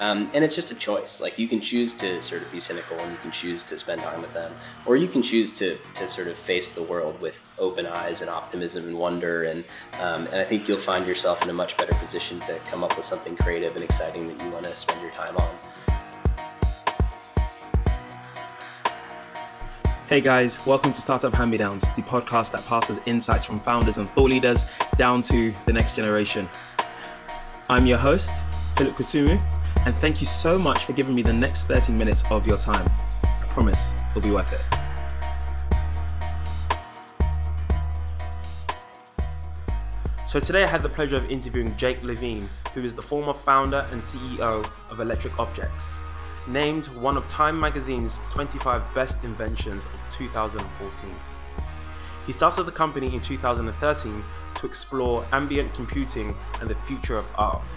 Um, and it's just a choice. Like you can choose to sort of be cynical and you can choose to spend time with them, or you can choose to, to sort of face the world with open eyes and optimism and wonder. And, um, and I think you'll find yourself in a much better position to come up with something creative and exciting that you want to spend your time on. Hey guys, welcome to Startup Hand Me Downs, the podcast that passes insights from founders and thought leaders down to the next generation. I'm your host, Philip Kusumu, and thank you so much for giving me the next 30 minutes of your time. I promise it'll be worth it. So today I had the pleasure of interviewing Jake Levine, who is the former founder and CEO of Electric Objects named one of Time magazine's 25 best inventions of 2014. He started the company in 2013 to explore ambient computing and the future of art.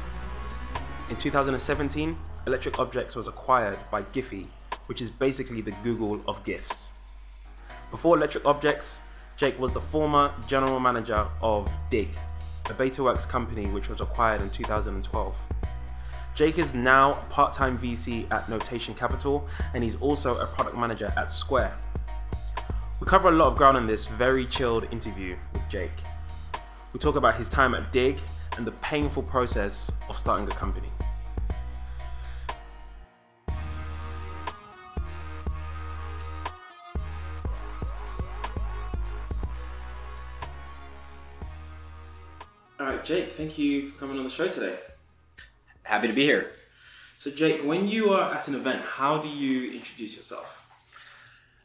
In 2017, Electric Objects was acquired by Giphy, which is basically the Google of GIFs. Before Electric Objects, Jake was the former general manager of Digg, a Betaworks company which was acquired in 2012. Jake is now a part time VC at Notation Capital, and he's also a product manager at Square. We cover a lot of ground in this very chilled interview with Jake. We talk about his time at Digg and the painful process of starting a company. Right, Jake, thank you for coming on the show today. Happy to be here. So, Jake, when you are at an event, how do you introduce yourself?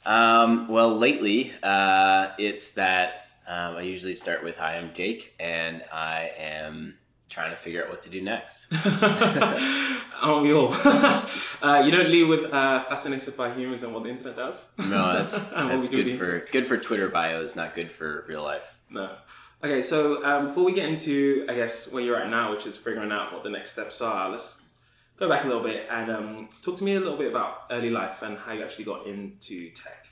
Um, well, lately, uh, it's that um, I usually start with Hi, I'm Jake, and I am trying to figure out what to do next. Aren't we all? uh, you don't lead with uh, fascinated by humans and what the internet does? No, that's, that's good, for, good for Twitter bios, not good for real life. No. Okay, so um, before we get into, I guess, where you're at now, which is figuring out what the next steps are, let's go back a little bit and um, talk to me a little bit about early life and how you actually got into tech.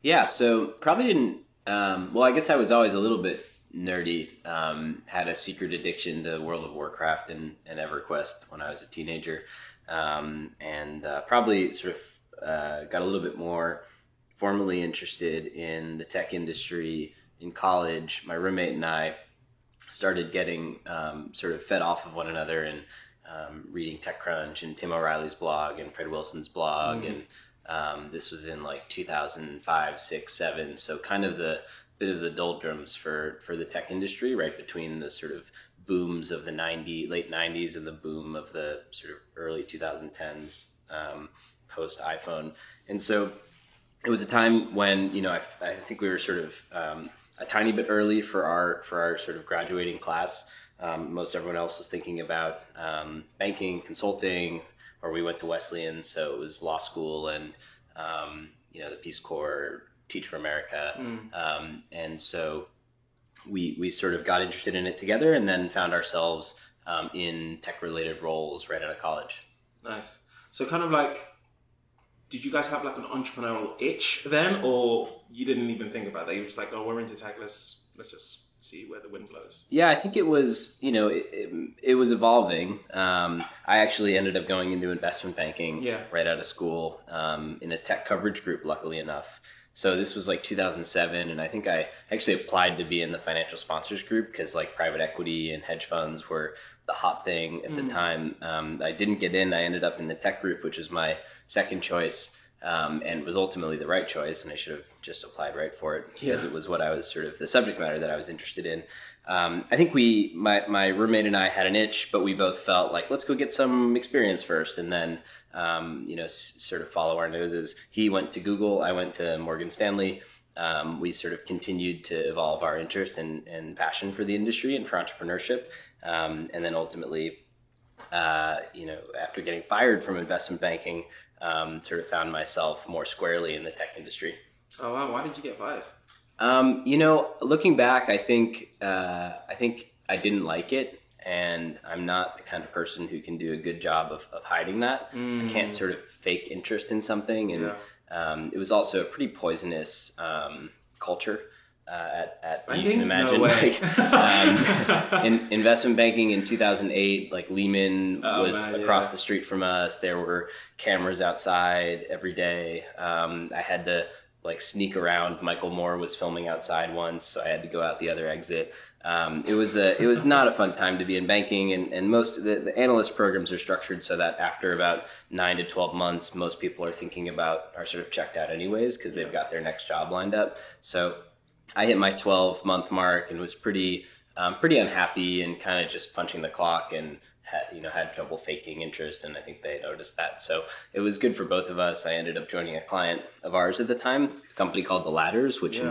Yeah, so probably didn't. Um, well, I guess I was always a little bit nerdy. Um, had a secret addiction to World of Warcraft and, and EverQuest when I was a teenager, um, and uh, probably sort of uh, got a little bit more formally interested in the tech industry in college, my roommate and I started getting um, sort of fed off of one another and um, reading TechCrunch and Tim O'Reilly's blog and Fred Wilson's blog. Mm-hmm. And um, this was in like 2005, six, seven. So kind of the bit of the doldrums for, for the tech industry, right between the sort of booms of the 90, late 90s and the boom of the sort of early 2010s um, post iPhone. And so it was a time when, you know, I, I think we were sort of um, a tiny bit early for our for our sort of graduating class. Um, most everyone else was thinking about um, banking, consulting, or we went to Wesleyan, so it was law school and um, you know the Peace Corps, Teach for America, mm. and so we we sort of got interested in it together, and then found ourselves um, in tech related roles right out of college. Nice. So kind of like did you guys have like an entrepreneurial itch then, or you didn't even think about that? You were just like, oh, we're into tech. Let's let's just see where the wind blows. Yeah, I think it was you know it, it, it was evolving. Um, I actually ended up going into investment banking yeah. right out of school um, in a tech coverage group. Luckily enough. So this was like 2007, and I think I actually applied to be in the financial sponsors group because like private equity and hedge funds were the hot thing at mm. the time. Um, I didn't get in. I ended up in the tech group, which was my second choice, um, and was ultimately the right choice. And I should have just applied right for it because yeah. it was what I was sort of the subject matter that I was interested in. Um, I think we, my, my roommate and I had an itch, but we both felt like, let's go get some experience first and then, um, you know, s- sort of follow our noses. He went to Google, I went to Morgan Stanley. Um, we sort of continued to evolve our interest and, and passion for the industry and for entrepreneurship. Um, and then ultimately, uh, you know, after getting fired from investment banking, um, sort of found myself more squarely in the tech industry. Oh wow! Why did you get fired? Um, you know, looking back, I think uh, I think I didn't like it, and I'm not the kind of person who can do a good job of, of hiding that. Mm. I can't sort of fake interest in something, and yeah. um, it was also a pretty poisonous um, culture uh, at, at you can imagine No like um, in, investment banking in 2008 like lehman Oh, was man, across yeah. the street from us there were cameras outside every day um, i had to like sneak around michael moore was filming outside once so i had to go out the other exit um, it was a it was not a fun time to be in banking and, and most of the, the analyst programs are structured so that after about nine to 12 months most people are thinking about are sort of checked out anyways because they've got their next job lined up. So I hit my 12 month mark and was pretty um, pretty unhappy and kind of just punching the clock and had you know had trouble faking interest and I think they noticed that. So it was good for both of us. I ended up joining a client of ours at the time a company called the Ladders which Yeah.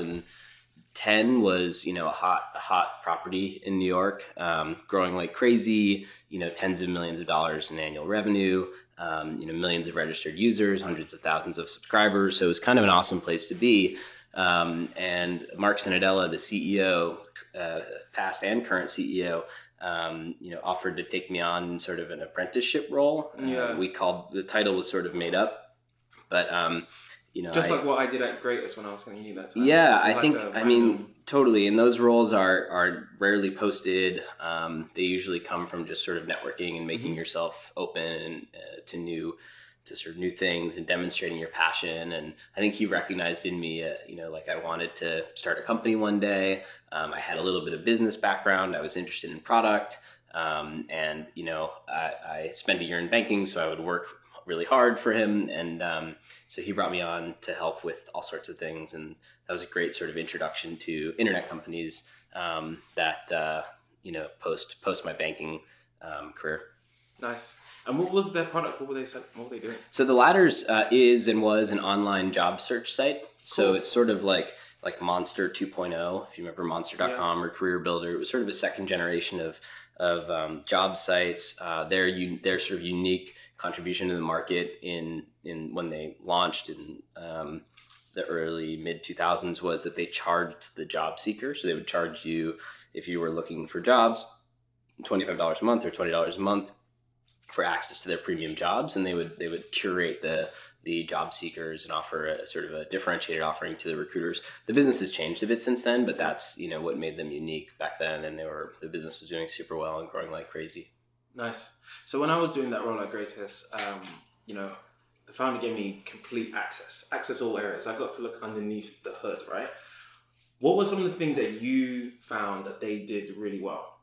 in 2010 was you know a hot a hot property in New York um, growing like crazy you know tens of millions of dollars in annual revenue um, you know millions of registered users hundreds of thousands of subscribers so it was kind of an awesome place to be um, and Marc Cenedella, the CEO, uh, past and current CEO, um, you know, offered to take me on in sort of an apprenticeship role. Uh, Yeah. we called the title was sort of made up, but um, you know, Just I- like what I did at Greatest when I was going to uni that time. yeah, I like think I mean totally. And those roles are are rarely posted. Um, they usually come from just sort of networking and making Mhm. yourself open and, uh, to new to sort of new things and demonstrating your passion. And I think he recognized in me, uh, you know, like I wanted to start a company one day. Um, I had a little bit of business background. I was interested in product. Um, and you know, I, I spent a year in banking, so I would work really hard for him. And um, so he brought me on to help with all sorts of things, and that was a great sort of introduction to internet companies um, that uh, you know post post my banking um, career. Nice. And what was their product? What were they What were they doing? So the Ladders uh, is and was an online job search site. So it's sort of like like Monster 2.0, if you remember Monster.com or Career Builder. It was sort of a second generation of of um, job sites. Uh, their their sort of unique contribution to the market in in when they launched in um, the early mid 2000s was that they charged the job seeker. So they would charge you if you were looking for jobs, twenty five dollars a month or twenty dollars a month for access to their premium jobs, and they would they would curate the the job seekers and offer a sort of a differentiated offering to the recruiters. The business has changed a bit since then, but that's you know what made them unique back then. And they were the business was doing super well and growing like crazy. Nice. So when I was doing that role at Greatest, um, you know, the founder gave me complete access, access all areas. I got to look underneath the hood, right? What were some of the things that you found that they did really well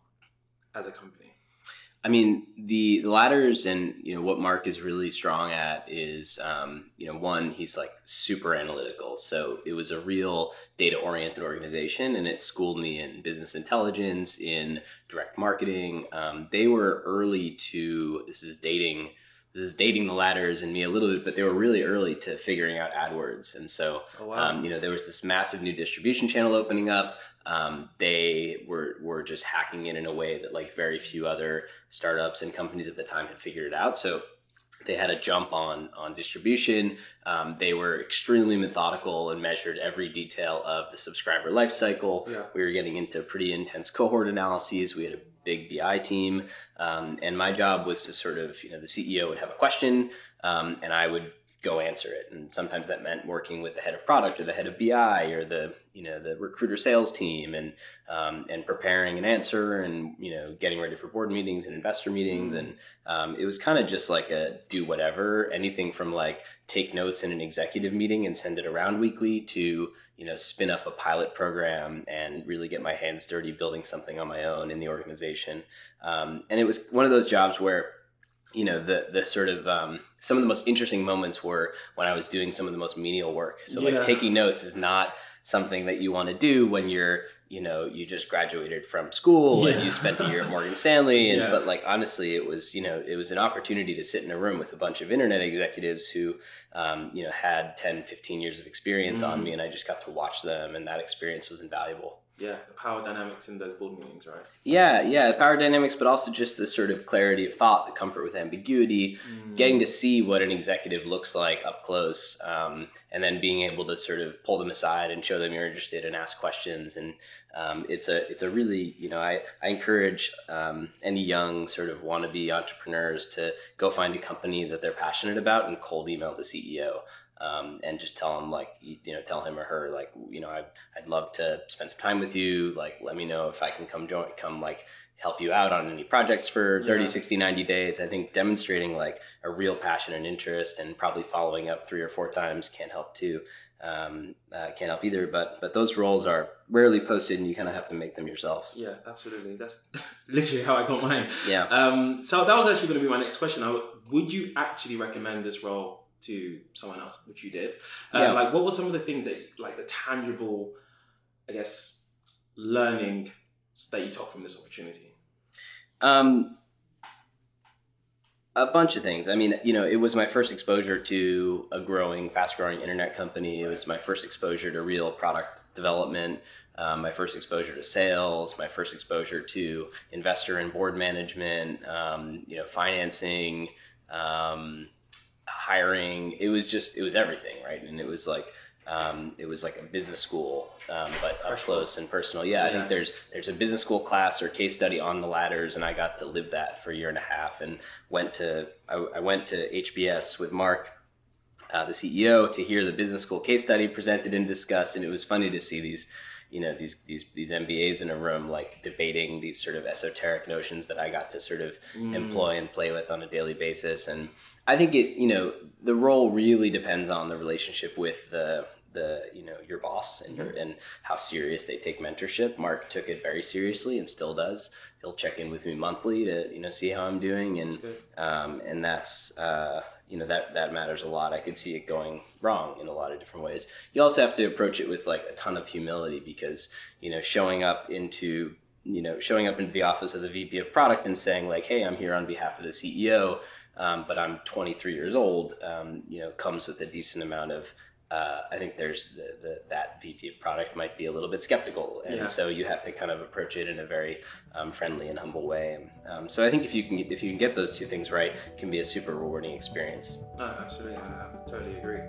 as a company? I mean, the, ladders and you know what Marc is really strong at is um, you know one he's like super analytical. So it was a real data oriented organization, and it schooled me in business intelligence, in direct marketing. Um, they were early to this is dating this is dating the ladders and me a little bit, but they were really early to figuring out AdWords, and so Oh wow. um, you know, there was this massive new distribution channel opening up. Um, they were were just hacking it in a way that like very few other startups and companies at the time had figured it out. So they had a jump on on distribution. Um, they were extremely methodical and measured every detail of the subscriber life cycle. yeah. We were getting into pretty intense cohort analyses. We had a big BI team, um, and my job was to sort of, you know, the CEO would have a question, um, and I would go answer it. And sometimes that meant working with the head of product or the head of BI or the, you know, the recruiter sales team, and um, and preparing an answer, and you know, getting ready for board meetings and investor meetings, and um, it was kind of just like a do whatever, anything from like take notes in an executive meeting and send it around weekly to you know spin up a pilot program and really get my hands dirty building something on my own in the organization. Um, and it was one of those jobs where you know the the sort of um, some of the most interesting moments were when I was doing some of the most menial work. So Yeah. like taking notes is not something that you want to do when you're you know you just graduated from school and you spent a year at Morgan Stanley and Yeah. but like honestly it was you know it was an opportunity to sit in a room with a bunch of internet executives who um, you know had 10 15 years of experience on Mhm. me and I just got to watch them and that experience was invaluable. Yeah. The power dynamics in those board meetings, right? Yeah, yeah, the power dynamics, but also just the sort of clarity of thought, the comfort with ambiguity, getting to see what an executive looks like up close, um, and then being able to sort of pull them aside and show them you're interested and ask questions. And um, it's a it's a really you know I I encourage um, any young sort of wannabe entrepreneurs to go find a company that they're passionate about and cold email the CEO. Um, and just tell him like you, know tell him or her like you know I'd, I'd love to spend some time with you like let me know if I can come join come like help you out on any projects for 30 Yeah. 60 90 days i think demonstrating like a real passion and interest and probably following up three or four times can't help too um, uh, can't help either but but those roles are rarely posted and you kind of have to make them yourself Yeah, absolutely. That's literally how I got mine. yeah Um, so that was actually going to be my next question. Would you actually recommend this role to someone else, which you did? Uh, Yeah. Like, what were some of the things that, like, the tangible, I guess, learning that you took from this opportunity? Um, a bunch of things. I mean, you know, it was my first exposure to a growing, fast-growing internet company. It was my first exposure to real product development. Um, my first exposure to sales. My first exposure to investor and board management. Um, you know, financing, um, hiring. It was just, it was everything, right? And it was like. Um, it was like a business school, um, but up close and personal. Yeah, I think there's there's a business school class or case study on the ladders, and I got to live that for a year and a half, and went to I, I went to HBS with Marc, uh, the CEO, to hear the business school case study presented and discussed, and it was funny to see these. You know these these these MBAs in a room like debating these sort of esoteric notions that I got to sort of Mm. employ and play with on a daily basis, and I think it you know the role really depends on the relationship with the the you know your boss and your and how serious they take mentorship. Marc took it very seriously and still does. He'll check in with me monthly to you know see how I'm doing and That's um, and that's uh, you know that that matters a lot. I could see it going wrong in a lot of different ways. You also have to approach it with like a ton of humility because you know showing up into you know showing up into the office of the VP of product and saying like, hey, I'm here on behalf of the CEO, um, but I'm 23 years old. Um, you know, comes with a decent amount of uh, I think there's the, the that VP of product might be a little bit skeptical, and Yeah. so you have to kind of approach it in a very um, friendly and humble way. Um, so I think if you can get, if you can get those two things right, it can be a super rewarding experience. No, absolutely. I, I totally agree.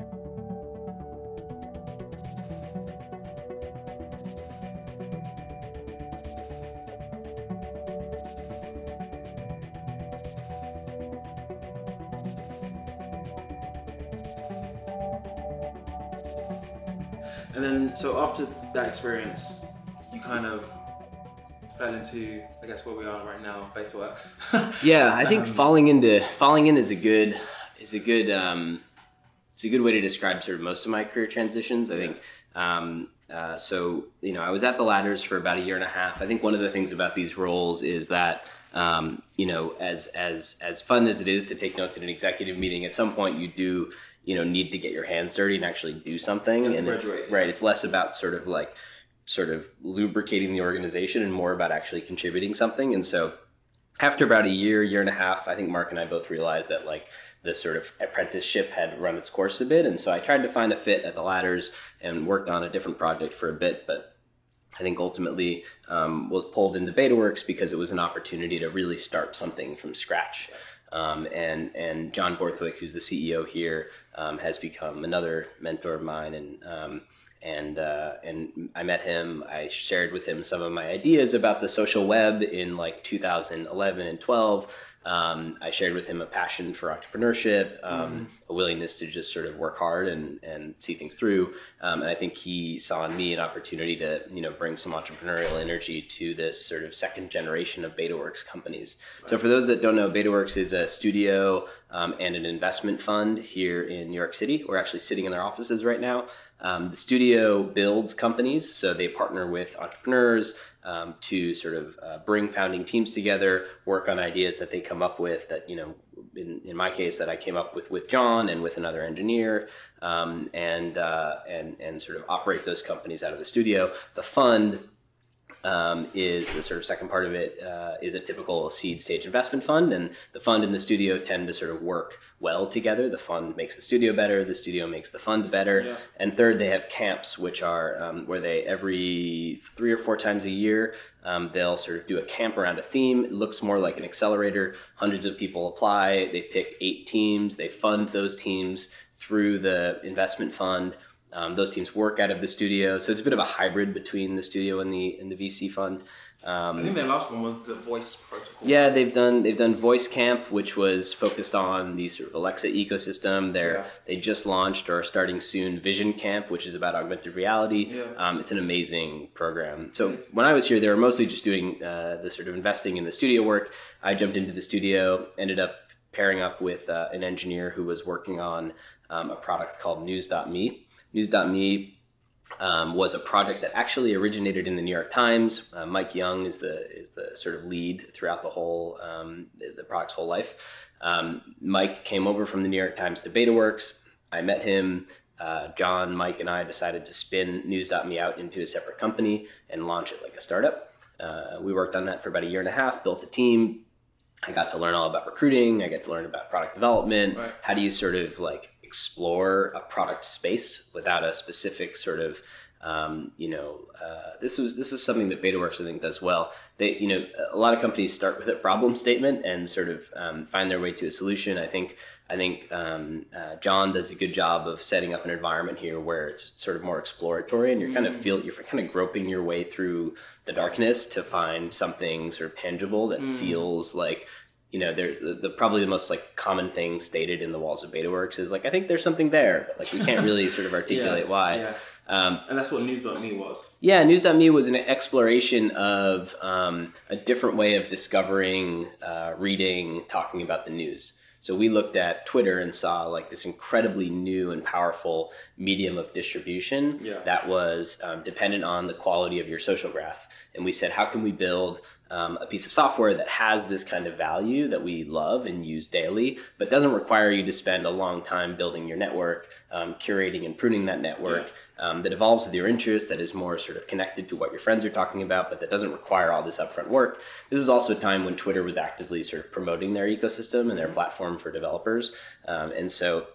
So after that experience, you kind of fell into, I guess, where we are right now, BetaWorks. Yeah, I think Um, falling into falling in is a good is a good um, it's a good way to describe sort of most of my career transitions. I think um, uh, so. You know, I was at the ladders for about a year and a half. I think one of the things about these roles is that um, you know, as as as fun as it is to take notes in an executive meeting, at some point you do you know need to get your hands dirty and actually do something. And it's graduate. right. It's less about sort of like sort of lubricating the organization and more about actually contributing something. And so after about a year, year and a half, I think Marc and I both realized that like this sort of apprenticeship had run its course a bit. And so I tried to find a fit at the ladders and worked on a different project for a bit. But I think ultimately um, was pulled into BetaWorks because it was an opportunity to really start something from scratch. Um, and and John Borthwick, who's the CEO here, um, has become another mentor of mine. And um, and uh, and I met him. I shared with him some of my ideas about the social web in like 2011 and 12. Um, I shared with him a passion for entrepreneurship, um, a willingness to just sort of work hard and, and see things through. Um, and I think he saw in me an opportunity to you know bring some entrepreneurial energy to this sort of second generation of BetaWorks companies. So for those that don't know, BetaWorks is a studio um, and an investment fund here in New York City. We're actually sitting in their offices right now. Um, the studio builds companies, so they partner with entrepreneurs um, to sort of uh, bring founding teams together, work on ideas that they come up with. That you know, in, in my case, that I came up with with John and with another engineer, um, and uh, and and sort of operate those companies out of the studio. The fund um, is the sort of second part of it uh, is a typical seed stage investment fund, and the fund and the studio tend to sort of work well together. The fund makes the studio better, the studio makes the fund better, Yeah. and third, they have camps, which are um, where they every three or four times a year um, they'll sort of do a camp around a theme. It looks more like an accelerator. Hundreds of people apply. They pick eight teams. They fund those teams through the investment fund. Um, those teams work out of the studio, so it's a bit of a hybrid between the studio and the and the VC fund. I think their last one was the voice protocol. Yeah, they've done they've done Voice Camp, which was focused on the sort of Alexa ecosystem. They're Yeah. they just launched or are starting soon Vision Camp, which is about augmented reality. Yeah. Um, it's an amazing program. So Nice. when I was here, they were mostly just doing uh, the sort of investing in the studio work. I jumped into the studio, ended up pairing up with uh, an engineer who was working on um, a product called News.me. News.me um, was a project that actually originated in the New York Times. Uh, Mike Young is the is the sort of lead throughout the whole um, the, the product's whole life. Um, Mike came over from the New York Times to BetaWorks. I met him. Uh, John, Mike, and I decided to spin News.me out into a separate company and launch it like a startup. Uh, we worked on that for about a year and a half, built a team. I got to learn all about recruiting. I got to learn about product development. Right. How do you sort of like explore a product space without a specific sort of um, you know, uh, this was this is something that BetaWorks I think does well. They, you know, a lot of companies start with a problem statement and sort of um, find their way to a solution. I think I think um, uh, John does a good job of setting up an environment here where it's sort of more exploratory, and you're kind of feel you're kind of groping your way through the darkness to find something sort of tangible that feels like you know, there the, the probably the most like common thing stated in the walls of BetaWorks is like I think there's something there, but like we can't really sort of articulate why. Yeah. Um, And that's what News.me was. yeah, News.me was an exploration of um, a different way of discovering, uh, reading, talking about the news. So we looked at Twitter and saw like this incredibly new and powerful medium of distribution Yeah. that was um, dependent on the quality of your social graph. And we said, how can we build um, a piece of software that has this kind of value that we love and use daily, but doesn't require you to spend a long time building your network, um, curating and pruning that network, um, that evolves with your interest, that is more sort of connected to what your friends are talking about, but that doesn't require all this upfront work. This is also a time when Twitter was actively sort of promoting their ecosystem and their platform for developers. Um, and so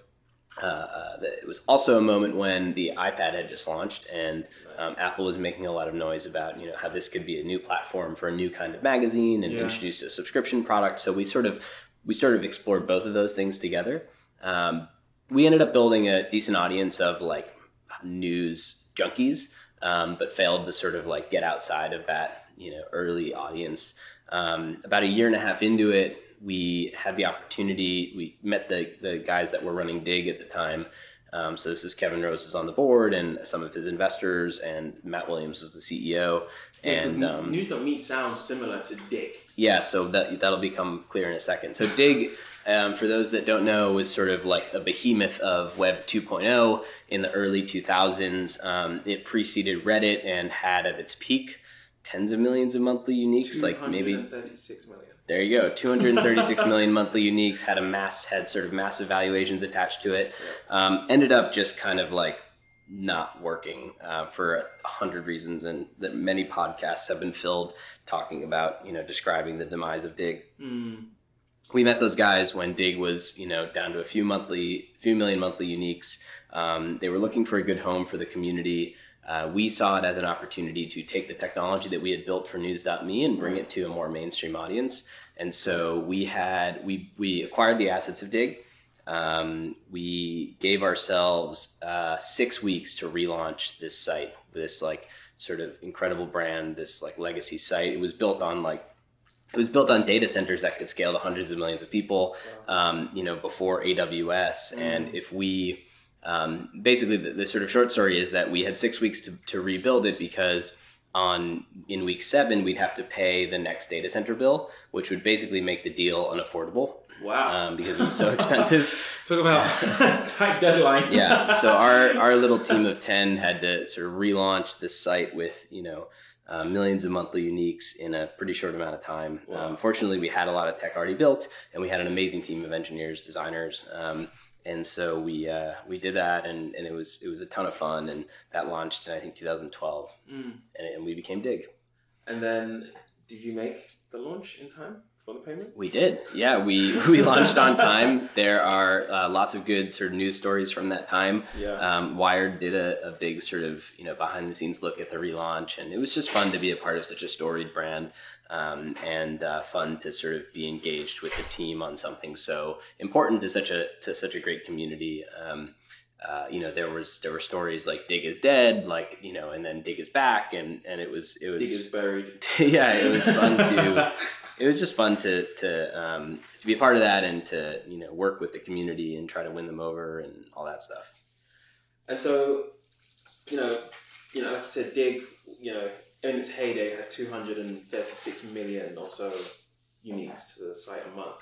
uh, uh, it was also a moment when the iPad had just launched, and um, Apple was making a lot of noise about you know how this could be a new platform for a new kind of magazine and Yeah. introduce a subscription product. So we sort of we sort of explored both of those things together. Um, we ended up building a decent audience of like news junkies, um, but failed to sort of like get outside of that you know early audience. Um, about a year and a half into it, we had the opportunity. We met the the guys that were running Digg at the time. Um, so this is Kevin Rose is on the board, and some of his investors, and Matt Williams was the CEO. Because and um, News.me sounds similar to Digg. yeah, so that that'll become clear in a second. So Digg, um, for those that don't know, was sort of like a behemoth of Web 2.0 in the early 2000s. Um, it preceded Reddit and had at its peak tens of millions of monthly uniques, like maybe 236 million. There you go. 236 million monthly uniques had a mass had sort of massive valuations attached to it. Um, ended up just kind of like not working uh, for a hundred reasons, and that many podcasts have been filled talking about you know describing the demise of Digg. Mm. We met those guys when Digg was you know down to a few monthly, few million monthly uniques. Um, they were looking for a good home for the community. Uh, we saw it as an opportunity to take the technology that we had built for News.me and bring it to a more mainstream audience. And so we had we we acquired the assets of Digg. Um, we gave ourselves uh, six weeks to relaunch this site, this like sort of incredible brand, this like legacy site. It was built on like it was built on data centers that could scale to hundreds of millions of people. Um, you know, before AWS, and if we um, basically the, the sort of short story is that we had six weeks to, to rebuild it because on in week seven we'd have to pay the next data center bill, which would basically make the deal unaffordable Wow. um, because it was so expensive. Talk about tight deadline. yeah. So our our little team of ten had to sort of relaunch this site with you know. Uh, millions of monthly uniques in a pretty short amount of time. Wow. Um, fortunately, we had a lot of tech already built, and we had an amazing team of engineers, designers, um, and so we uh, we did that, and, and it was it was a ton of fun, and that launched in I think 2012, Mm. and, and we became Digg. And then, did you make the launch in time for the payment? We did, yeah. We we launched on time. There are uh, lots of good sort of news stories from that time. Yeah. Um, Wired did a, a big sort of you know behind the scenes look at the relaunch, and it was just fun to be a part of such a storied brand, um, and uh, fun to sort of be engaged with the team on something so important to such a to such a great community. Um, uh, you know, there was there were stories like Digg is dead, like you know, and then Digg is back, and and it was it was Digg is buried. yeah, it was fun to it was just fun to to um, to be a part of that and to you know work with the community and try to win them over and all that stuff. And so, you know, you know, like you said, Digg, you know, in its heyday had two hundred and thirty six million or so uniques to the site a month.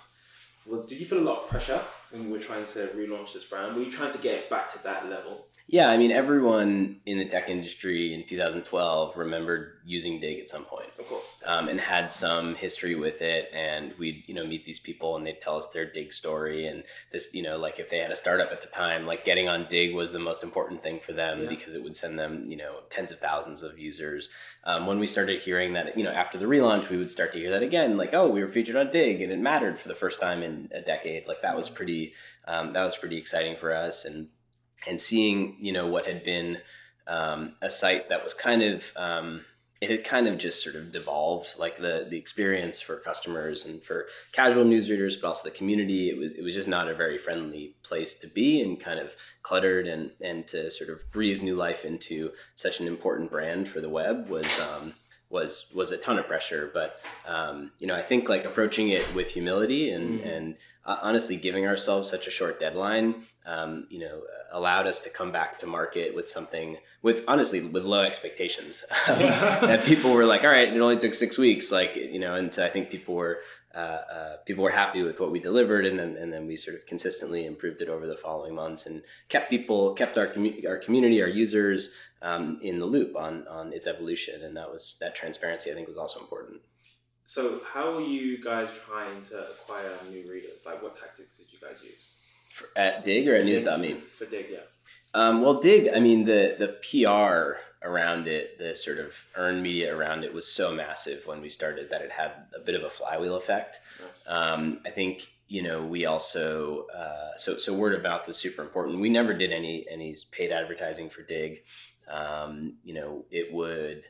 Was did you feel a lot of pressure when you were trying to relaunch this brand? Were you trying to get it back to that level? Yeah, I mean, everyone in the tech industry in 2012 remembered using Digg at some point. Of course. Um, and had some history with it, and we'd you know meet these people, and they'd tell us their Digg story, and this you know like if they had a startup at the time, like getting on Digg was the most important thing for them Yeah. because it would send them you know tens of thousands of users. Um, when we started hearing that, you know, after the relaunch, we would start to hear that again, like oh, we were featured on Digg, and it mattered for the first time in a decade. Like that was pretty um, that was pretty exciting for us, and and seeing you know what had been um, a site that was kind of um, it had kind of just sort of devolved like the the experience for customers and for casual newsreaders but also the community. It was it was just not a very friendly place to be and kind of cluttered and and to sort of breathe new life into such an important brand for the web was um, was was a ton of pressure but um, you know I think like approaching it with humility and Mm. and uh, honestly giving ourselves such a short deadline um, you know allowed us to come back to market with something with honestly with low expectations that people were like all right it only took six weeks like you know and so i think people were uh, uh, people were happy with what we delivered and then and then we sort of consistently improved it over the following months and kept people kept our community our community our users um, in the loop on on its evolution and that was that transparency i think was also important So, how were you guys trying to acquire new readers? Like, what tactics did you guys use? For, at Digg or at news.me For Digg, yeah. Um, well, Digg, I mean, the the PR around it, the sort of earned media around it was so massive when we started that it had a bit of a flywheel effect. Nice. Um, I think you know we also uh, so so word of mouth was super important. We never did any any paid advertising for Digg. Um, you know, it would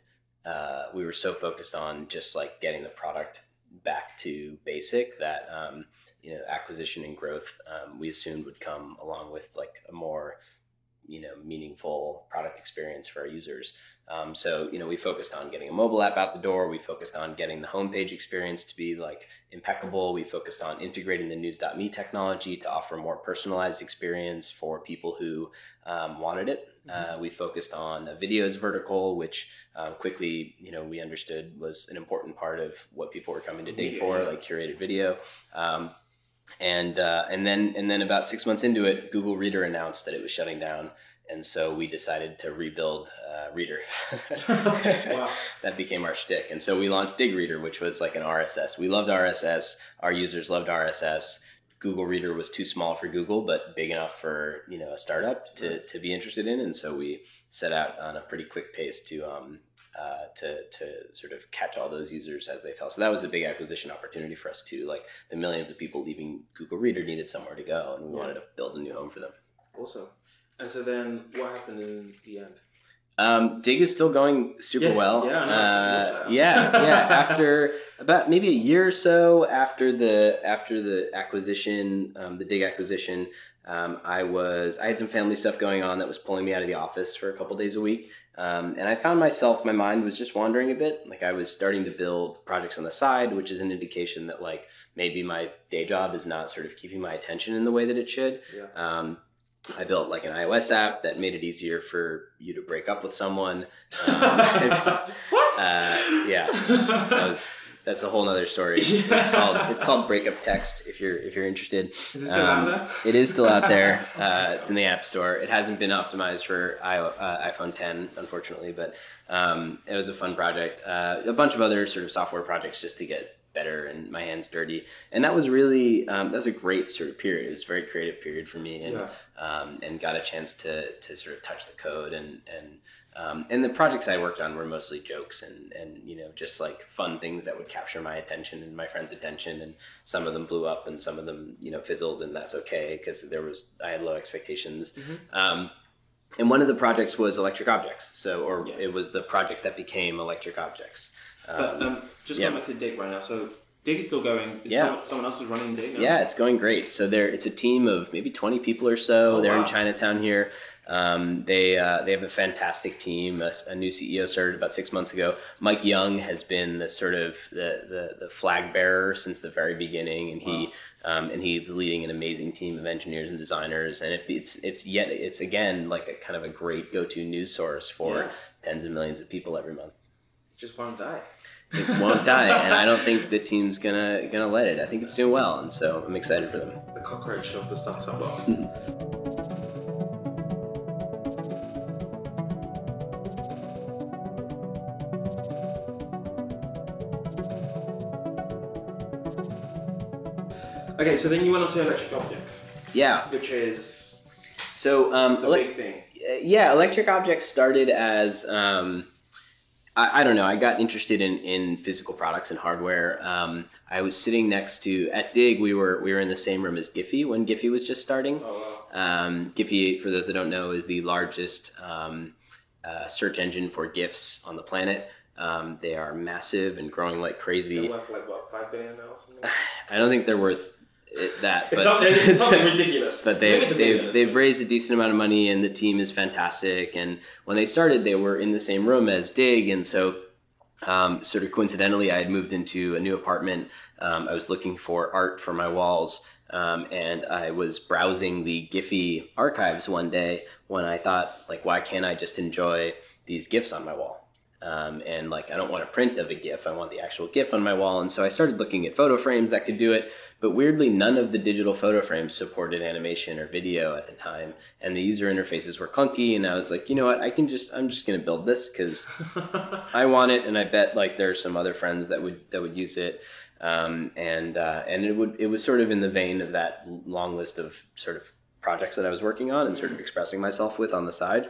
uh, we were so focused on just like getting the product back to basic that um, you know acquisition and growth um, we assumed would come along with like a more you know meaningful product experience for our users. Um, so you know we focused on getting a mobile app out the door. We focused on getting the homepage experience to be like impeccable. We focused on integrating the news.me technology to offer a more personalized experience for people who um, wanted it. Uh, we focused on a videos vertical which um, quickly you know we understood was an important part of what people were coming to Digg Media, for yeah. like curated video. Um, and uh, and then and then about six months into it, Google Reader announced that it was shutting down, and so we decided to rebuild uh, Reader. Wow. That became our shtick, and so we launched Digg Reader, which was like an RSS. We loved RSS. Our users loved RSS. Google Reader was too small for Google, but big enough for you know a startup to, Nice. to be interested in, and so we set out on a pretty quick pace to um, uh, to to sort of catch all those users as they fell. So that was a big acquisition opportunity for us too. Like the millions of people leaving Google Reader needed somewhere to go, and we Yeah. wanted to build a new home for them. Awesome. And so then, what happened in the end? Um, Digg is still going super Yes, well. yeah, I uh, yeah, yeah. After about maybe a year or so after the after the acquisition, um, the Digg acquisition, um, I was I had some family stuff going on that was pulling me out of the office for a couple days a week, um, and I found myself my mind was just wandering a bit. Like I was starting to build projects on the side, which is an indication that like maybe my day job is not sort of keeping my attention in the way that it should. Yeah. Um, I built like an iOS app that made it easier for you to break up with someone. Um, what? uh, yeah. that was that's a whole other story. It's called it's called Breakup Text. If you're if you're interested, Is it still out um, there? it is still out there. Uh, it's in the App Store. It hasn't been optimized for I, uh, iPhone 10, unfortunately, but um, it was a fun project. Uh, a bunch of other sort of software projects just to get better and my hands dirty. And that was really um, that was a great sort of period. It was a very creative period for me, and Yeah. um, and got a chance to to sort of touch the code and and. Um, and the projects I worked on were mostly jokes and, and you know just like fun things that would capture my attention and my friends' attention and some of them blew up and some of them you know fizzled and that's okay because there was I had low expectations. Mhm. Um, and one of the projects was Electric Objects, so or Yeah. it was the project that became Electric Objects. But Um, um, just yeah. going back to Digg right now. So Digg is still going. Is Yeah. Someone, someone else is running Digg. now? Yeah, it's going great. So there, it's a team of maybe twenty people or so. Oh, They're wow. in Chinatown here. Um, they uh, they have a fantastic team. A new CEO started about six months ago. Mike Young has been the sort of the the, the flag bearer since the very beginning, and he um, and he's leading an amazing team of engineers and designers. And it, it's it's yet it's again like a kind of a great go to news source for Yeah. tens of millions of people every month. Just won't die. It won't die, and I don't think the team's gonna gonna let it. I think it's doing well, and so I'm excited for them. The cockroach of the startup world. okay, so then you went on to electric objects, Yeah. which is So um, the ele- big thing. yeah, electric objects started as um, I, I don't know. I got interested in, in physical products and hardware. Um, I was sitting next to at Digg. We were we were in the same room as Giphy when Giphy was just starting. Oh Um, Giphy, for those that don't know, is the largest um, uh, search engine for GIFs on the planet. Um, they are massive and growing like crazy. They're worth like what five billion now or something. I don't think they're worth it, that. It's, but not, it's something ridiculous. but they've it's they've they've raised a decent amount of money and the team is fantastic and when they started they were in the same room as Digg and so um, sort of coincidentally i had moved into a new apartment um, i was looking for art for my walls um, and i was browsing the giphy archives one day when i thought like why can't i just enjoy these gifs on my wall um, and like I don't want a print of a GIF. I want the actual GIF on my wall. And so I started looking at photo frames that could do it. But weirdly, none of the digital photo frames supported animation or video at the time, and the user interfaces were clunky. And I was like, you know what? I can just I'm just gonna build this because I want it, and I bet like there are some other friends that would that would use it. Um, and uh, and it would it was sort of in the vein of that long list of sort of projects that I was working on and sort of expressing myself with on the side.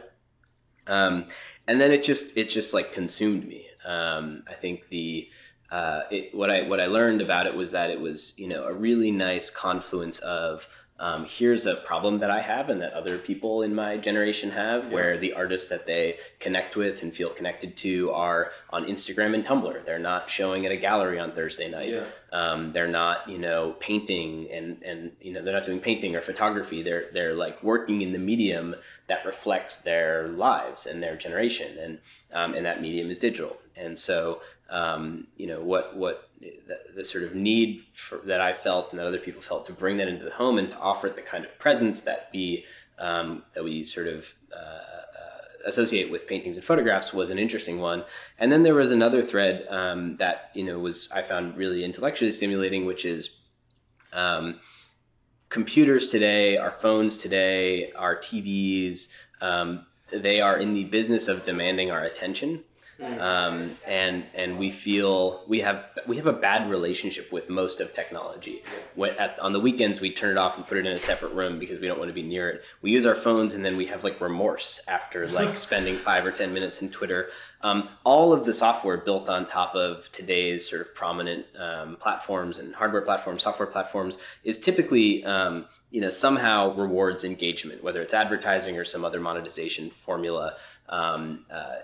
Um, and then it just it just like consumed me. Um, I think the uh, it, what I what I learned about it was that it was you know a really nice confluence of um, here's a problem that I have and that other people in my generation have, where the artists that they connect with and feel connected to are on Instagram and Tumblr. They're not showing at a gallery on Thursday night. Yeah. Um, they're not, you know, painting and and you know they're not doing painting or photography. They're they're like working in the medium that reflects their lives and their generation, and um, and that medium is digital. And so, um, you know, what what the, the sort of need for, that I felt and that other people felt to bring that into the home and to offer it the kind of presence that we um, that we sort of uh, associate with paintings and photographs was an interesting one. And then there was another thread um, that you know was I found really intellectually stimulating, which is um, computers today, our phones today, our TVs. Um, they are in the business of demanding our attention. Um, and and we feel we have we have a bad relationship with most of technology. When at, on the weekends we turn it off and put it in a separate room because we don't want to be near it. We use our phones and then we have like remorse after like spending five or ten minutes in Twitter. Um, all of the software built on top of today's sort of prominent um, platforms and hardware platforms, software platforms is typically um, you know somehow rewards engagement, whether it's advertising or some other monetization formula. Um, uh,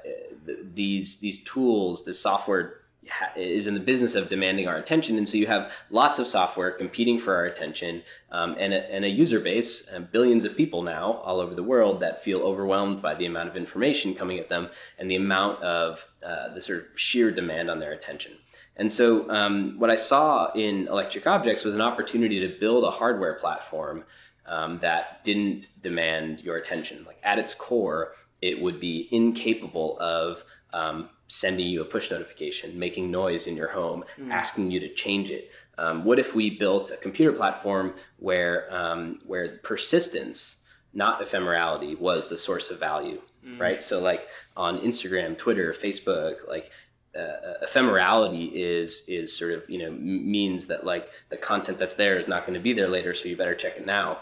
th- these these tools, this software ha- is in the business of demanding our attention, and so you have lots of software competing for our attention, um, and, a, and a user base, billions of people now all over the world that feel overwhelmed by the amount of information coming at them and the amount of uh, the sort of sheer demand on their attention. And so, um, what I saw in Electric Objects was an opportunity to build a hardware platform um, that didn't demand your attention. Like at its core, it would be incapable of um, sending you a push notification, making noise in your home, asking you to change it. Um, what if we built a computer platform where um, where persistence, not ephemerality, was the source of value, right? So like on Instagram, Twitter, Facebook, like uh, ephemerality is is sort of you know means that like the content that's there is not going to be there later, so you better check it now.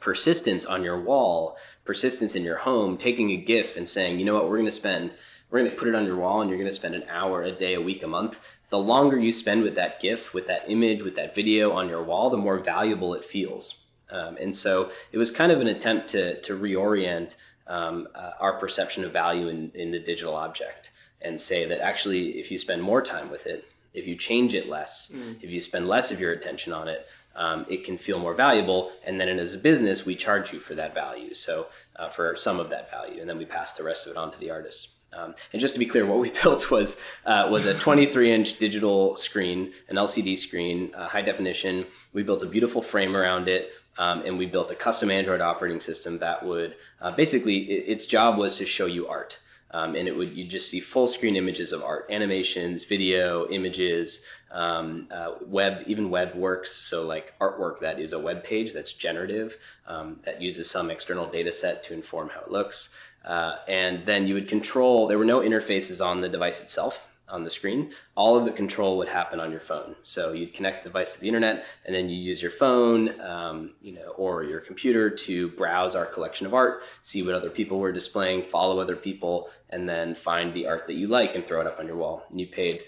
Persistence on your wall, persistence in your home, taking a GIF and saying, you know what, we're going to spend, we're going to put it on your wall, and you're going to spend an hour a day, a week, a month. The longer you spend with that GIF, with that image, with that video on your wall, the more valuable it feels. Um, and so it was kind of an attempt to to reorient um, uh, our perception of value in, in the digital object and say that actually if you spend more time with it If you change it less, if you spend less of your attention on it, um, it can feel more valuable. And then as a business, we charge you for that value. So uh, for some of that value, and then we pass the rest of it on to the artist. Um, and just to be clear, what we built was uh, was a 23 inch digital screen, an LCD screen, uh, high definition. We built a beautiful frame around it, um, and we built a custom Android operating system that would uh, basically it, its job was to show you art. Um, and it would you just see full screen images of art, animations, video, images, um, uh, web, even web works. So like artwork that is a web page that's generative, um, that uses some external data set to inform how it looks. Uh, and then you would control. There were no interfaces on the device itself on the screen. All of the control would happen on your phone. So you'd connect the device to the internet, and then you use your phone, um, you know, or your computer to browse our collection of art, see what other people were displaying, follow other people, and then find the art that you like and throw it up on your wall. And you paid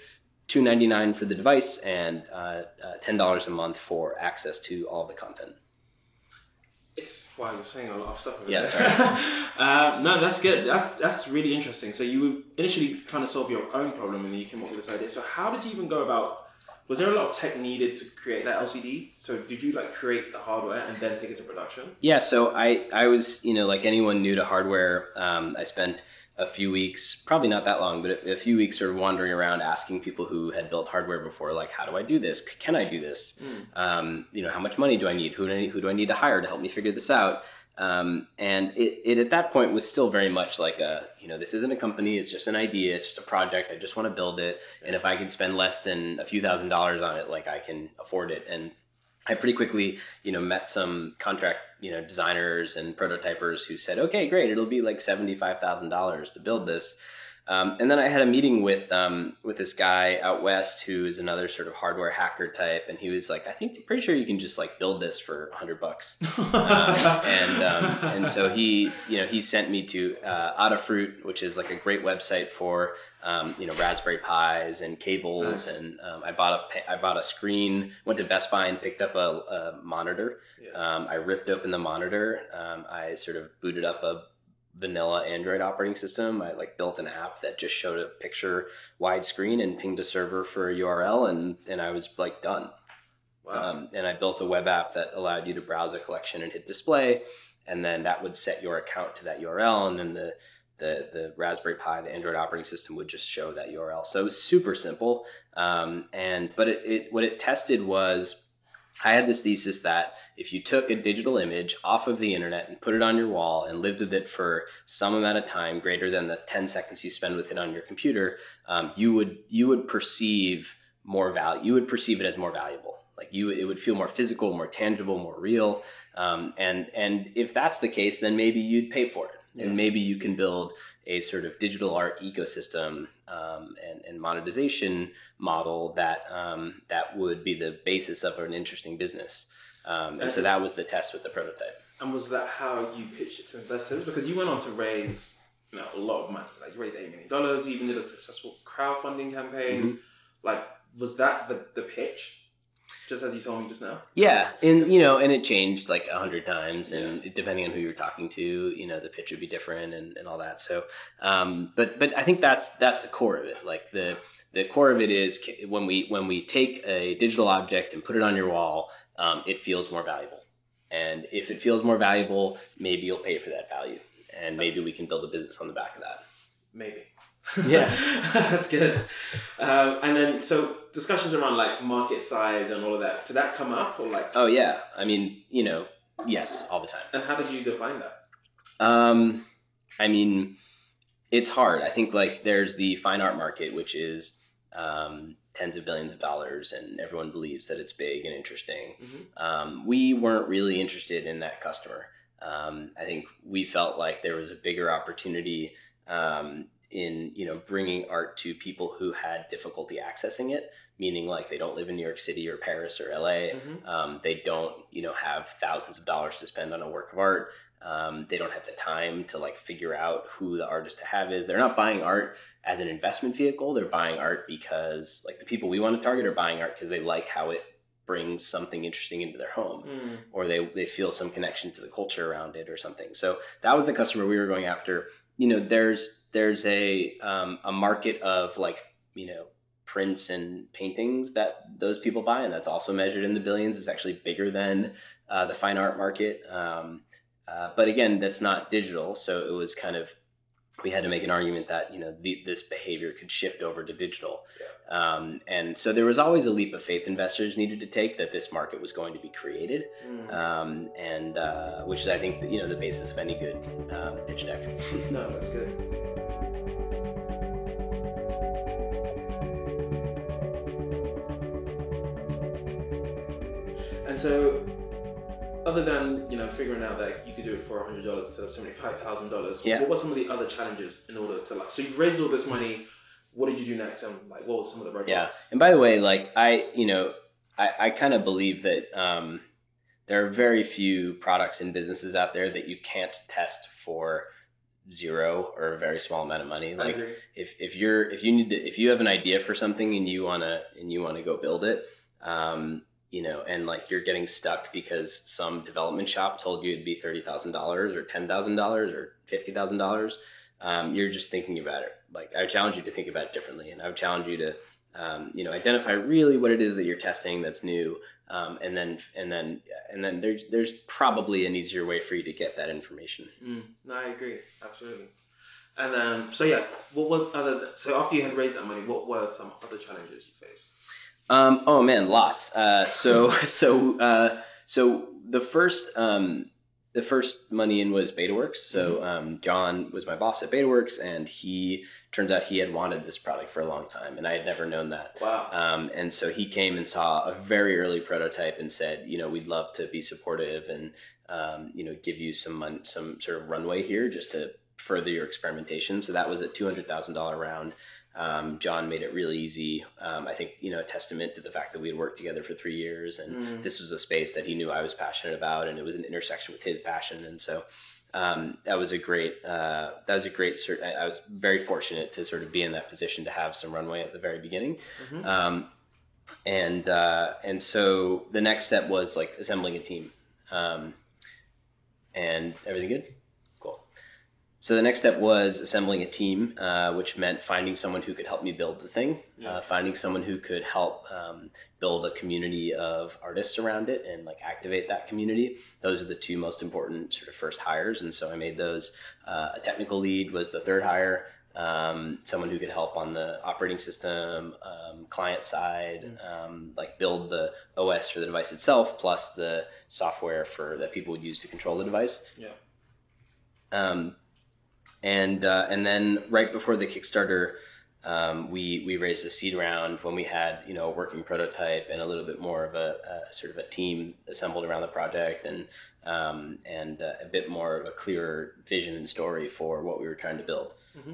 two ninety nine for the device and uh, uh, ten dollars a month for access to all the content. It's wow, you're saying a lot of stuff. Yeah, there. um, no, that's good. That's that's really interesting. So you were initially trying to solve your own problem, and then you came up with this idea. So how did you even go about? Was there a lot of tech needed to create that LCD? So did you like create the hardware and then take it to production? Yeah, so I I was you know like anyone new to hardware, um, I spent a few weeks, probably not that long, but a, few weeks sort of wandering around asking people who had built hardware before, like, how do I do this? Can I do this? Um, you know, how much money do I need? Who do I need, who do I need to hire to help me figure this out? Um, and it, it at that point was still very much like a you know this isn't a company it's just an idea it's just a project I just want to build it and if I can spend less than a few thousand dollars on it like I can afford it and I pretty quickly, you know, met some contract, you know, designers and prototypers who said, "Okay, great, it'll be like seventy-five thousand dollars to build this." Um, and then I had a meeting with um, with this guy out west who is another sort of hardware hacker type, and he was like, "I think pretty sure you can just like build this for a hundred bucks." um, and um, and so he, you know, he sent me to uh, Adafruit, which is like a great website for um, you know Raspberry Pis and cables, Nice. and um, I bought a I bought a screen. Went to Best Buy and picked up a, a monitor. Yeah. Um, I ripped open the monitor. Um, I sort of booted up a vanilla Android operating system. I like built an app that just showed a picture widescreen and pinged a server for a URL, and and I was like done. Wow. Um, and I built a web app that allowed you to browse a collection and hit display, and then that would set your account to that URL, and then the the the Raspberry Pi, the Android operating system, would just show that URL. So it was super simple. Um, and but it, it what it tested was I had this thesis that if you took a digital image off of the internet and put it on your wall and lived with it for some amount of time greater than the 10 seconds you spend with it on your computer, um, you would you would perceive more value. You would perceive it as more valuable. Like you, it would feel more physical, more tangible, more real. Um, and and if that's the case, then maybe you'd pay for it, Yeah. and maybe you can build a sort of digital art ecosystem um, and, and monetization model that um, that would be the basis of an interesting business. Um, and so that was the test with the prototype. And was that how you pitched it to investors? Because you went on to raise you know, a lot of money. Like you raised eight million dollars. You even did a successful crowdfunding campaign. Mhm. Like, was that the, the pitch? Just as you told me just now. Yeah, and you know, and it changed like a hundred times, and depending on who you're talking to, you know, the pitch would be different and, and all that. So, um, but but I think that's that's the core of it. Like the the core of it is when we when we take a digital object and put it on your wall, um, it feels more valuable. And if it feels more valuable, maybe you'll pay for that value, and maybe we can build a business on the back of that. Maybe. Yeah. that's good. Um, and then, so discussions around like market size and all of that. Did that come up or like? Oh yeah, I mean, you know, yes, all the time. And how did you define that? Um, I mean, it's hard. I think like there's the fine art market, which is um, tens of billions of dollars, and everyone believes that it's big and interesting. Mhm. Um, we weren't really interested in that customer. Um, I think we felt like there was a bigger opportunity um, in you know bringing art to people who had difficulty accessing it, meaning like they don't live in New York City or Paris or LA. Mhm. Um, they don't, you know, have thousands of dollars to spend on a work of art. Um, they don't have the time to like figure out who the artist to have is. They're not buying art as an investment vehicle. They're buying art because like the people we want to target are buying art because they like how it brings something interesting into their home Mm. or they, they feel some connection to the culture around it or something. So that was the customer we were going after. You know, there's there's a um, a market of like you know prints and paintings that those people buy, and that's also measured in the billions. It's actually bigger than uh, the fine art market. Um, uh, but again, that's not digital, so it was kind of we had to make an argument that you know the, this behavior could shift over to digital, yeah. um, and so there was always a leap of faith investors needed to take that this market was going to be created, mm. um, and uh, which is I think you know the basis of any good um, pitch deck. no, that's good. And so other than you know figuring out that you could do it for hundred dollars instead of seventy five thousand dollars, yeah. what were some of the other challenges in order to like? So you raised all this money. What did you do next? And like, what were some of the roadblocks? Yeah. And by the way, like I, you know, I, I kind of believe that um, there are very few products and businesses out there that you can't test for zero or a very small amount of money. Like if, if you're if you need to if you have an idea for something and you wanna and you wanna go build it, um, you know, and like you're getting stuck because some development shop told you it'd be thirty thousand dollars or ten thousand dollars or fifty thousand um, dollars. You're just thinking about it. Like I challenge you to think about it differently, and I would challenge you to, um, you know, identify really what it is that you're testing that's new, um, and then and then and then there's there's probably an easier way for you to get that information. Mm, no, I agree absolutely. And um, so yeah, what what other so after you had raised that money, what were some other challenges you faced? Um, oh man, lots. Uh, so so uh, so the first um, the first money in was BetaWorks. So mm-hmm. um, John was my boss at BetaWorks, and he turns out he had wanted this product for a long time, and I had never known that. Wow. Um, and so he came and saw a very early prototype and said, you know, we'd love to be supportive and um, you know give you some some sort of runway here just to further your experimentation. So that was a two hundred thousand dollar round. Um, John made it really easy. Um, I think you know a testament to the fact that we had worked together for three years, and mm. this was a space that he knew I was passionate about, and it was an intersection with his passion, and so um, that was a great uh, that was a great. I was very fortunate to sort of be in that position to have some runway at the very beginning, mm-hmm. Um, and uh, and so the next step was like assembling a team, um, and everything good. So the next step was assembling a team, uh, which meant finding someone who could help me build the thing, yeah. uh, finding someone who could help um, build a community of artists around it and like activate that community. Those are the two most important sort of first hires, and so I made those. Uh, a technical lead was the third hire. Um, someone who could help on the operating system, um, client side, mm. um, like build the OS for the device itself, plus the software for that people would use to control the device. Yeah. Um, and uh, and then right before the Kickstarter, um, we we raised a seed round when we had you know a working prototype and a little bit more of a, a sort of a team assembled around the project and um, and uh, a bit more of a clearer vision and story for what we were trying to build. Mm-hmm.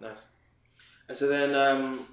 Nice. And so then. Um,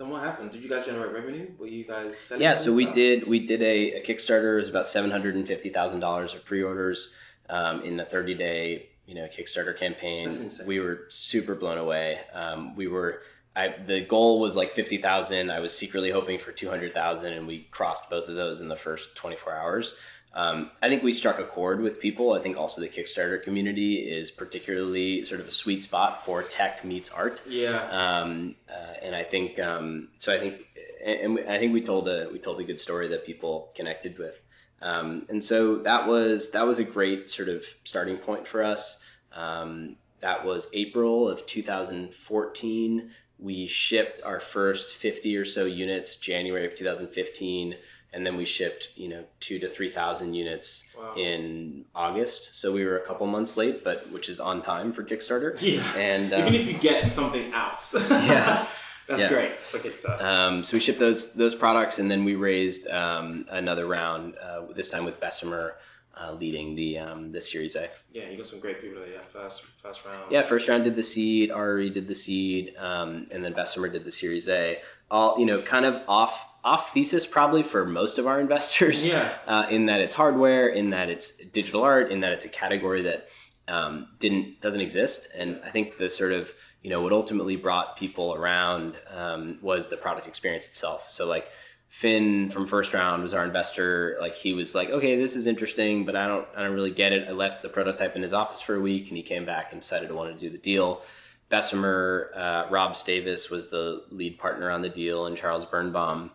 then what happened? Did you guys generate revenue? Were you guys selling? Yeah, so we did. We did a, a Kickstarter. It was about seven hundred and fifty thousand dollars of pre-orders um, in a thirty day you know Kickstarter campaign. We were super blown away. Um, we were I the goal was like fifty thousand. I was secretly hoping for two hundred thousand, and we crossed both of those in the first twenty four hours. Um, I think we struck a chord with people. I think also the Kickstarter community is particularly sort of a sweet spot for tech meets art. Yeah. Um, uh, and I think um, so. I think and I think we told a we told a good story that people connected with. Um, and so that was that was a great sort of starting point for us. Um, that was April of 2014. We shipped our first 50 or so units January of 2015, and then we shipped you know two to three thousand units wow. in August. So we were a couple months late, but which is on time for Kickstarter. Yeah, and um, even if you get something out, yeah. That's yeah. great Kickstarter. Um, so we shipped those those products, and then we raised um, another round. Uh, this time with Bessemer uh, leading the um, the Series A. Yeah, you got some great people there. Yeah, first first round. Yeah, first round did the seed. Ari did the seed, um, and then Bessemer did the Series A. All you know, kind of off off thesis probably for most of our investors. Yeah. Uh, in that it's hardware, in that it's digital art, in that it's a category that um, didn't doesn't exist, and I think the sort of you know what ultimately brought people around um, was the product experience itself. So like Phin from first round was our investor. Like he was like, okay, this is interesting, but I don't I don't really get it. I left the prototype in his office for a week, and he came back and decided to want to do the deal. Bessemer, uh, Rob Stavis was the lead partner on the deal, and Charles Birnbaum.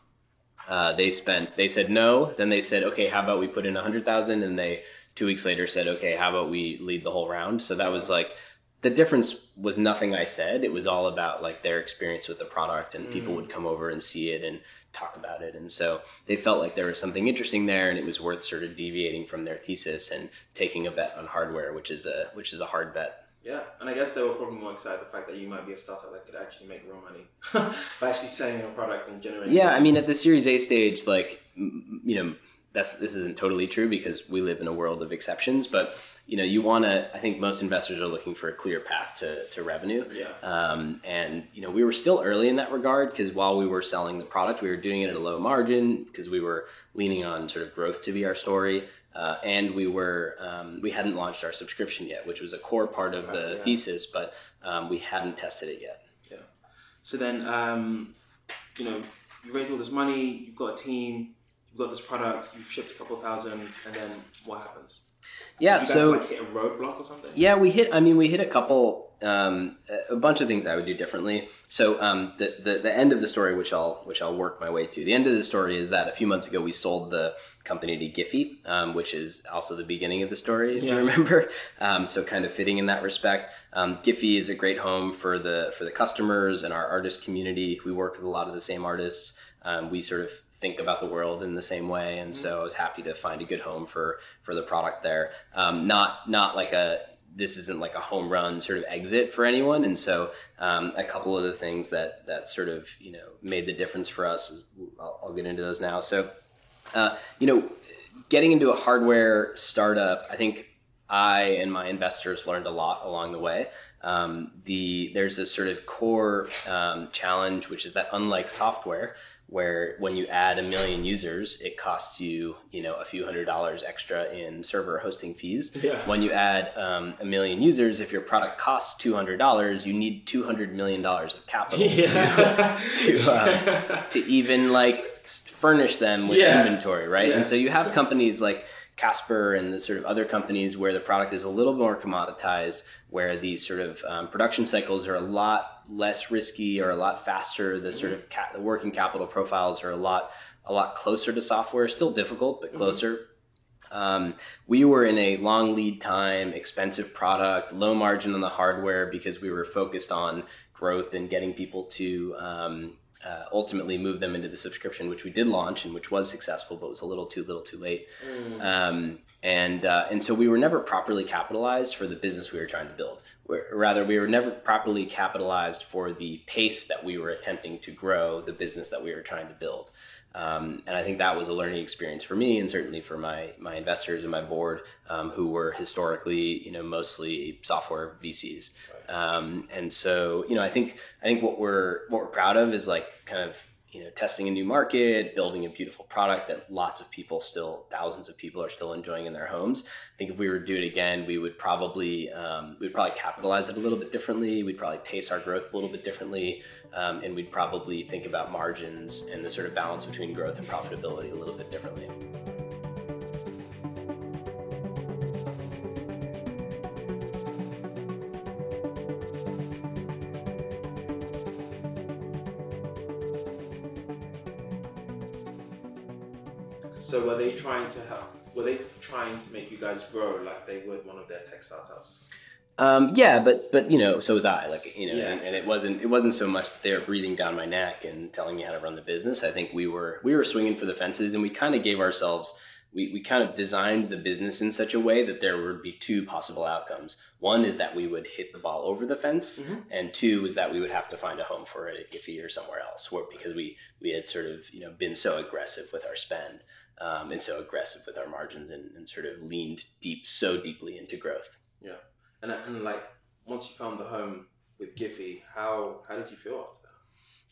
Uh, they spent. They said no. Then they said, okay, how about we put in a hundred thousand? And they two weeks later said, okay, how about we lead the whole round? So that was like the difference was nothing I said. It was all about like their experience with the product, and mm. people would come over and see it and talk about it. And so they felt like there was something interesting there, and it was worth sort of deviating from their thesis and taking a bet on hardware, which is a which is a hard bet. Yeah, and I guess they were probably more excited the fact that you might be a startup that could actually make real money by actually selling your product and generating. Yeah, I mean, at the Series A stage, like you know, that's this isn't totally true because we live in a world of exceptions, but you know, you want to. I think most investors are looking for a clear path to, to revenue. Yeah. Um, and you know, we were still early in that regard because while we were selling the product, we were doing it at a low margin because we were leaning on sort of growth to be our story. Uh, and we were um, we hadn't launched our subscription yet, which was a core part of the yeah. thesis, but um, we hadn't tested it yet. Yeah. So then, um, you know, you raised all this money, you've got a team, you've got this product, you've shipped a couple thousand, and then what happens? Yeah, so like hit a roadblock or something. Yeah, we hit. I mean, we hit a couple, um, a bunch of things I would do differently. So um, the, the the end of the story, which I'll which I'll work my way to. The end of the story is that a few months ago we sold the company to Giphy, um, which is also the beginning of the story, if yeah. you remember. Um, so kind of fitting in that respect. Um, Giphy is a great home for the for the customers and our artist community. We work with a lot of the same artists. Um, we sort of think about the world in the same way, and so I was happy to find a good home for for the product there. Um, not not like a this isn't like a home run sort of exit for anyone, and so um, a couple of the things that that sort of you know made the difference for us. I'll, I'll get into those now. So uh, you know, getting into a hardware startup, I think I and my investors learned a lot along the way. Um, the there's a sort of core um, challenge, which is that unlike software, where when you add a million users, it costs you, you know, a few hundred dollars extra in server hosting fees. Yeah. When you add um, a million users, if your product costs two hundred dollars, you need two hundred million dollars of capital yeah. to to, uh, to even like furnish them with yeah. inventory, right? And so you have companies like Casper and the sort of other companies where the product is a little more commoditized, where these sort of um, production cycles are a lot less risky or a lot faster. The sort of ca- the working capital profiles are a lot a lot closer to software. Still difficult, but mm-hmm. closer. Mm-hmm. Um, we were in a long lead time, expensive product, low margin on the hardware because we were focused on growth and getting people to um, uh, ultimately move them into the subscription, which we did launch and which was successful, but was a little too little too late. Mm. Um, and uh, and so we were never properly capitalized for the business we were trying to build. We're, rather, we were never properly capitalized for the pace that we were attempting to grow the business that we were trying to build. Um, and I think that was a learning experience for me, and certainly for my my investors and my board, um, who were historically, you know, mostly software VCs. Um, and so, you know, I think I think what we're what we're proud of is like kind of you know testing a new market building a beautiful product that lots of people still thousands of people are still enjoying in their homes. I think if we were to do it again we would probably um, we'd probably capitalize it a little bit differently. We'd probably pace our growth a little bit differently um, and we'd probably think about margins and the sort of balance between growth and profitability a little bit differently So were they trying to help? Were they trying to make you guys grow like they would one of their tech startups? Um, yeah, but but you know, so was I. Like you know, yeah. and, and, it wasn't it wasn't so much that they were breathing down my neck and telling me how to run the business. I think we were we were swinging for the fences, and we kind of gave ourselves. We, we kind of designed the business in such a way that there would be two possible outcomes. One is that we would hit the ball over the fence, mm-hmm. and two is that we would have to find a home for it at Giphy or somewhere else, where, because we we had sort of you know been so aggressive with our spend um, and so aggressive with our margins and, and sort of leaned deep so deeply into growth. Yeah, and and like once you found the home with Giphy, how how did you feel after?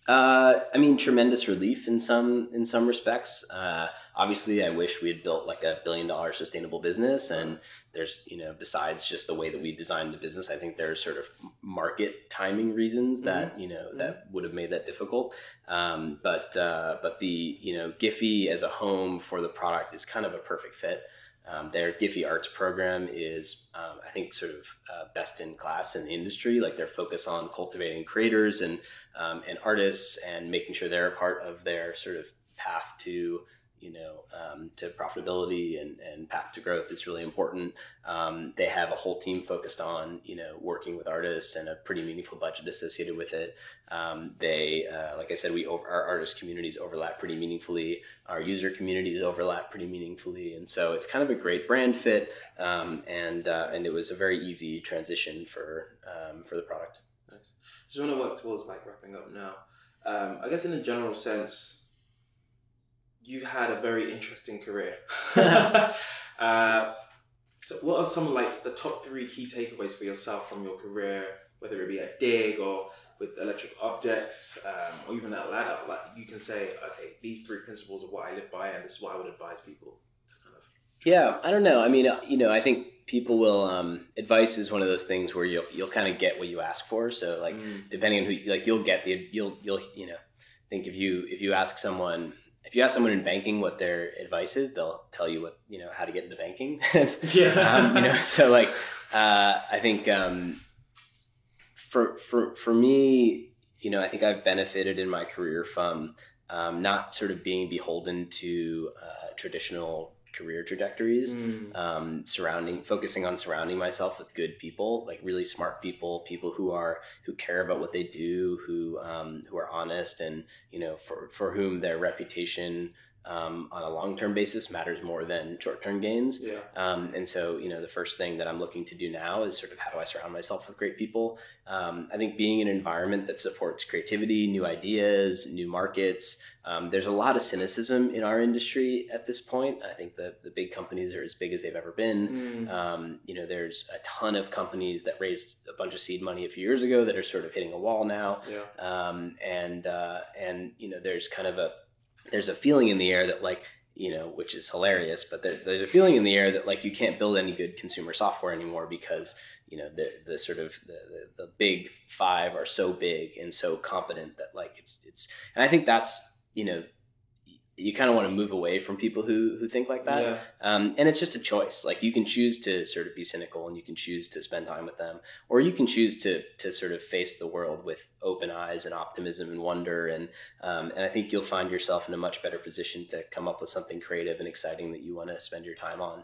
Uh, I mean, tremendous relief in some in some respects. Uh, obviously, I wish we had built like a billion dollar sustainable business. And there's you know, besides just the way that we designed the business, I think there's sort of market timing reasons mm-hmm. that you know mm-hmm. that would have made that difficult. Um, but uh, but the you know Giphy as a home for the product is kind of a perfect fit. Um, their Giphy Arts program is, um, I think, sort of uh, best in class in the industry. Like their focus on cultivating creators and um, and artists and making sure they're a part of their sort of path to you know um, to profitability and, and path to growth is really important. Um, they have a whole team focused on you know working with artists and a pretty meaningful budget associated with it. Um, they uh, like i said we over, our artist communities overlap pretty meaningfully. Our user communities overlap pretty meaningfully. And so it's kind of a great brand fit um, and uh, and it was a very easy transition for um, for the product. Nice. Just want to work towards like wrapping up now. Um, i guess in a general sense you've had a very interesting career. uh, so, what are some of like the top three key takeaways for yourself from your career, whether it be at Digg or with electric objects, um, or even at ladder? Like you can say, okay, these three principles are what I live by, and this is what I would advise people to kind of. Yeah, I don't know. I mean, uh, you know, I think people will. Um, advice is one of those things where you'll you'll kind of get what you ask for. So like, mm. depending on who, like, you'll get the you'll you'll you know, think if you if you ask someone if you ask someone in banking what their advice is, they'll tell you what you know how to get into banking. yeah, um, you know. So like, uh, I think um, for for for me, you know, I think I've benefited in my career from um, not sort of being beholden to uh, traditional career trajectories mm. um, surrounding focusing on surrounding myself with good people like really smart people people who are who care about what they do who um, who are honest and you know for for whom their reputation um, on a long term basis matters more than short term gains. Yeah. Um, and so, you know, the first thing that I'm looking to do now is sort of how do I surround myself with great people? Um, I think being in an environment that supports creativity, new ideas, new markets. Um, there's a lot of cynicism in our industry at this point. I think the, the big companies are as big as they've ever been. Mm. you know, there's a ton of companies that raised a bunch of seed money a few years ago that are sort of hitting a wall now. Yeah. Um, and uh, and you know, there's kind of a there's a feeling in the air that like you know which is hilarious but there, there's a feeling in the air that like you can't build any good consumer software anymore because you know the, the sort of the, the, the big five are so big and so competent that like it's it's and i think that's you know you kind of want to move away from people who who think like that. Yeah. um, and it's just a choice. Like you can choose to sort of be cynical and you can choose to spend time with them or you can choose to to sort of face the world with open eyes and optimism and wonder and um, and i think you'll find yourself in a much better position to come up with something creative and exciting that you want to spend your time on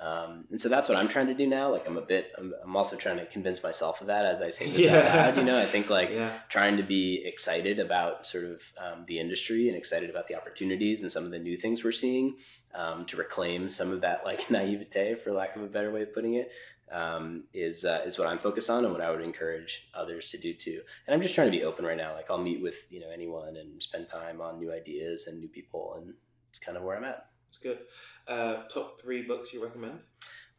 um, and so that's what I'm trying to do now. Like I'm a bit, I'm, I'm also trying to convince myself of that as I say this yeah. out loud. You know, I think like yeah. trying to be excited about sort of um, the industry and excited about the opportunities and some of the new things we're seeing um, to reclaim some of that like naivete, for lack of a better way of putting it, um, is uh, is what I'm focused on and what I would encourage others to do too. And I'm just trying to be open right now. Like I'll meet with you know anyone and spend time on new ideas and new people, and it's kind of where I'm at. It's good. Uh, top three books you recommend?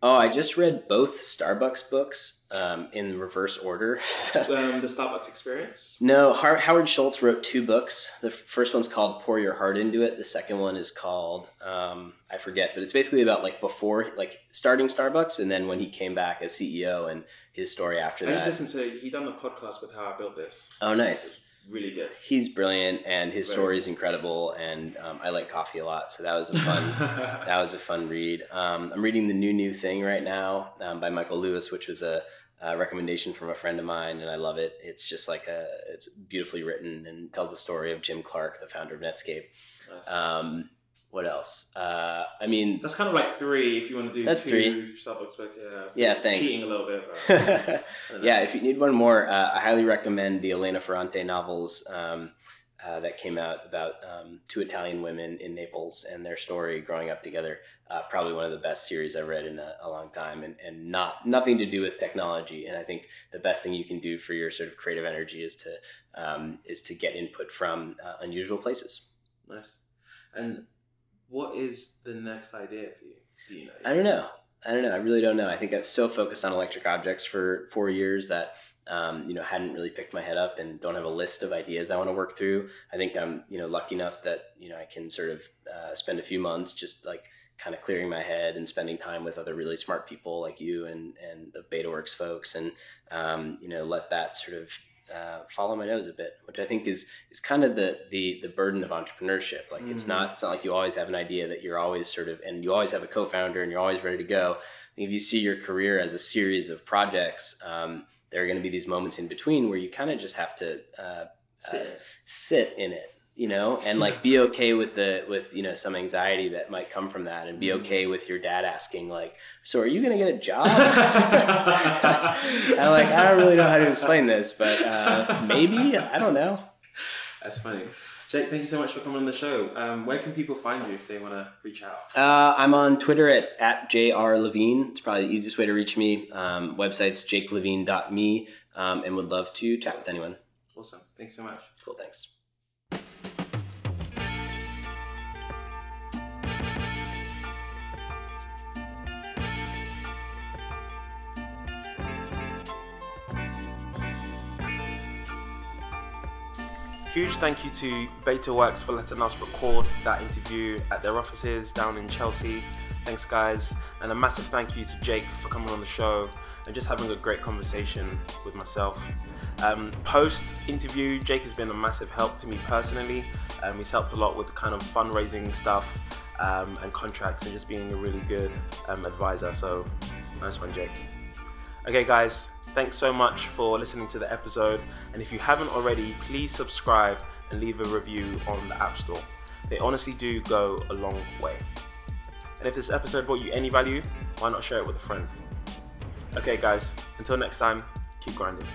Oh, I just read both Starbucks books um, in reverse order. um, the Starbucks Experience. No, Howard Schultz wrote two books. The first one's called "Pour Your Heart Into It." The second one is called um, I forget, but it's basically about like before, like starting Starbucks, and then when he came back as CEO and his story after I that. I just listened to he done the podcast with how I built this. Oh, nice really good. He's brilliant, and his Very story is incredible. And um, I like coffee a lot, so that was a fun that was a fun read. Um, I'm reading the new new thing right now um, by Michael Lewis, which was a, a, recommendation from a friend of mine, and I love it. It's just like a it's beautifully written and tells the story of Jim Clark, the founder of Netscape. Nice. What else? Uh, I mean, that's kind of like three if you want to do that's two three. Starbucks, but yeah, yeah, thanks. Cheating a little bit. yeah, if you need one more, uh, I highly recommend the Elena Ferrante novels um, uh, that came out about um, two Italian women in Naples and their story growing up together. Uh, probably one of the best series I've read in a, a, long time, and, and not nothing to do with technology. And I think the best thing you can do for your sort of creative energy is to um, is to get input from uh, unusual places. Nice. And what is the next idea for you? Do you know? I don't know. I don't know. I really don't know. I think I've so focused on electric objects for four years that um, you know hadn't really picked my head up and don't have a list of ideas I want to work through. I think I'm you know lucky enough that you know I can sort of uh, spend a few months just like kind of clearing my head and spending time with other really smart people like you and and the BetaWorks folks and um, you know let that sort of uh, follow my nose a bit, which I think is is kind of the the the burden of entrepreneurship. Like it's Mhm. not it's not like you always have an idea that you're always sort of and you always have a co-founder and you're always ready to go. I think if you see your career as a series of projects, um, there are going to be these moments in between where you kind of just have to uh, Sit. sit in it you know and like be okay with the with you know some anxiety that might come from that and be Mhm. okay with your dad asking like so are you gonna get a job i'm like i don't really know how to explain this but uh, maybe i don't know That's funny. Jake, thank you so much for coming on the show. Um, where can people find you if they want to reach out? uh, i'm on twitter at, at jr levine it's probably the easiest way to reach me um, website's jakelevine.me um, and would love to chat with anyone Awesome. Thanks so much. cool thanks Huge thank you to Beta Works for letting us record that interview at their offices down in Chelsea. Thanks, guys. And a massive thank you to Jake for coming on the show and just having a great conversation with myself. Um, Post interview, Jake has been a massive help to me personally. Um, he's helped a lot with kind of fundraising stuff um, and contracts and just being a really good um, advisor. So, nice one, Jake. Okay, guys, thanks so much for listening to the episode. And if you haven't already, please subscribe and leave a review on the App Store. They honestly do go a long way. And if this episode brought you any value, why not share it with a friend? Okay, guys, until next time, keep grinding.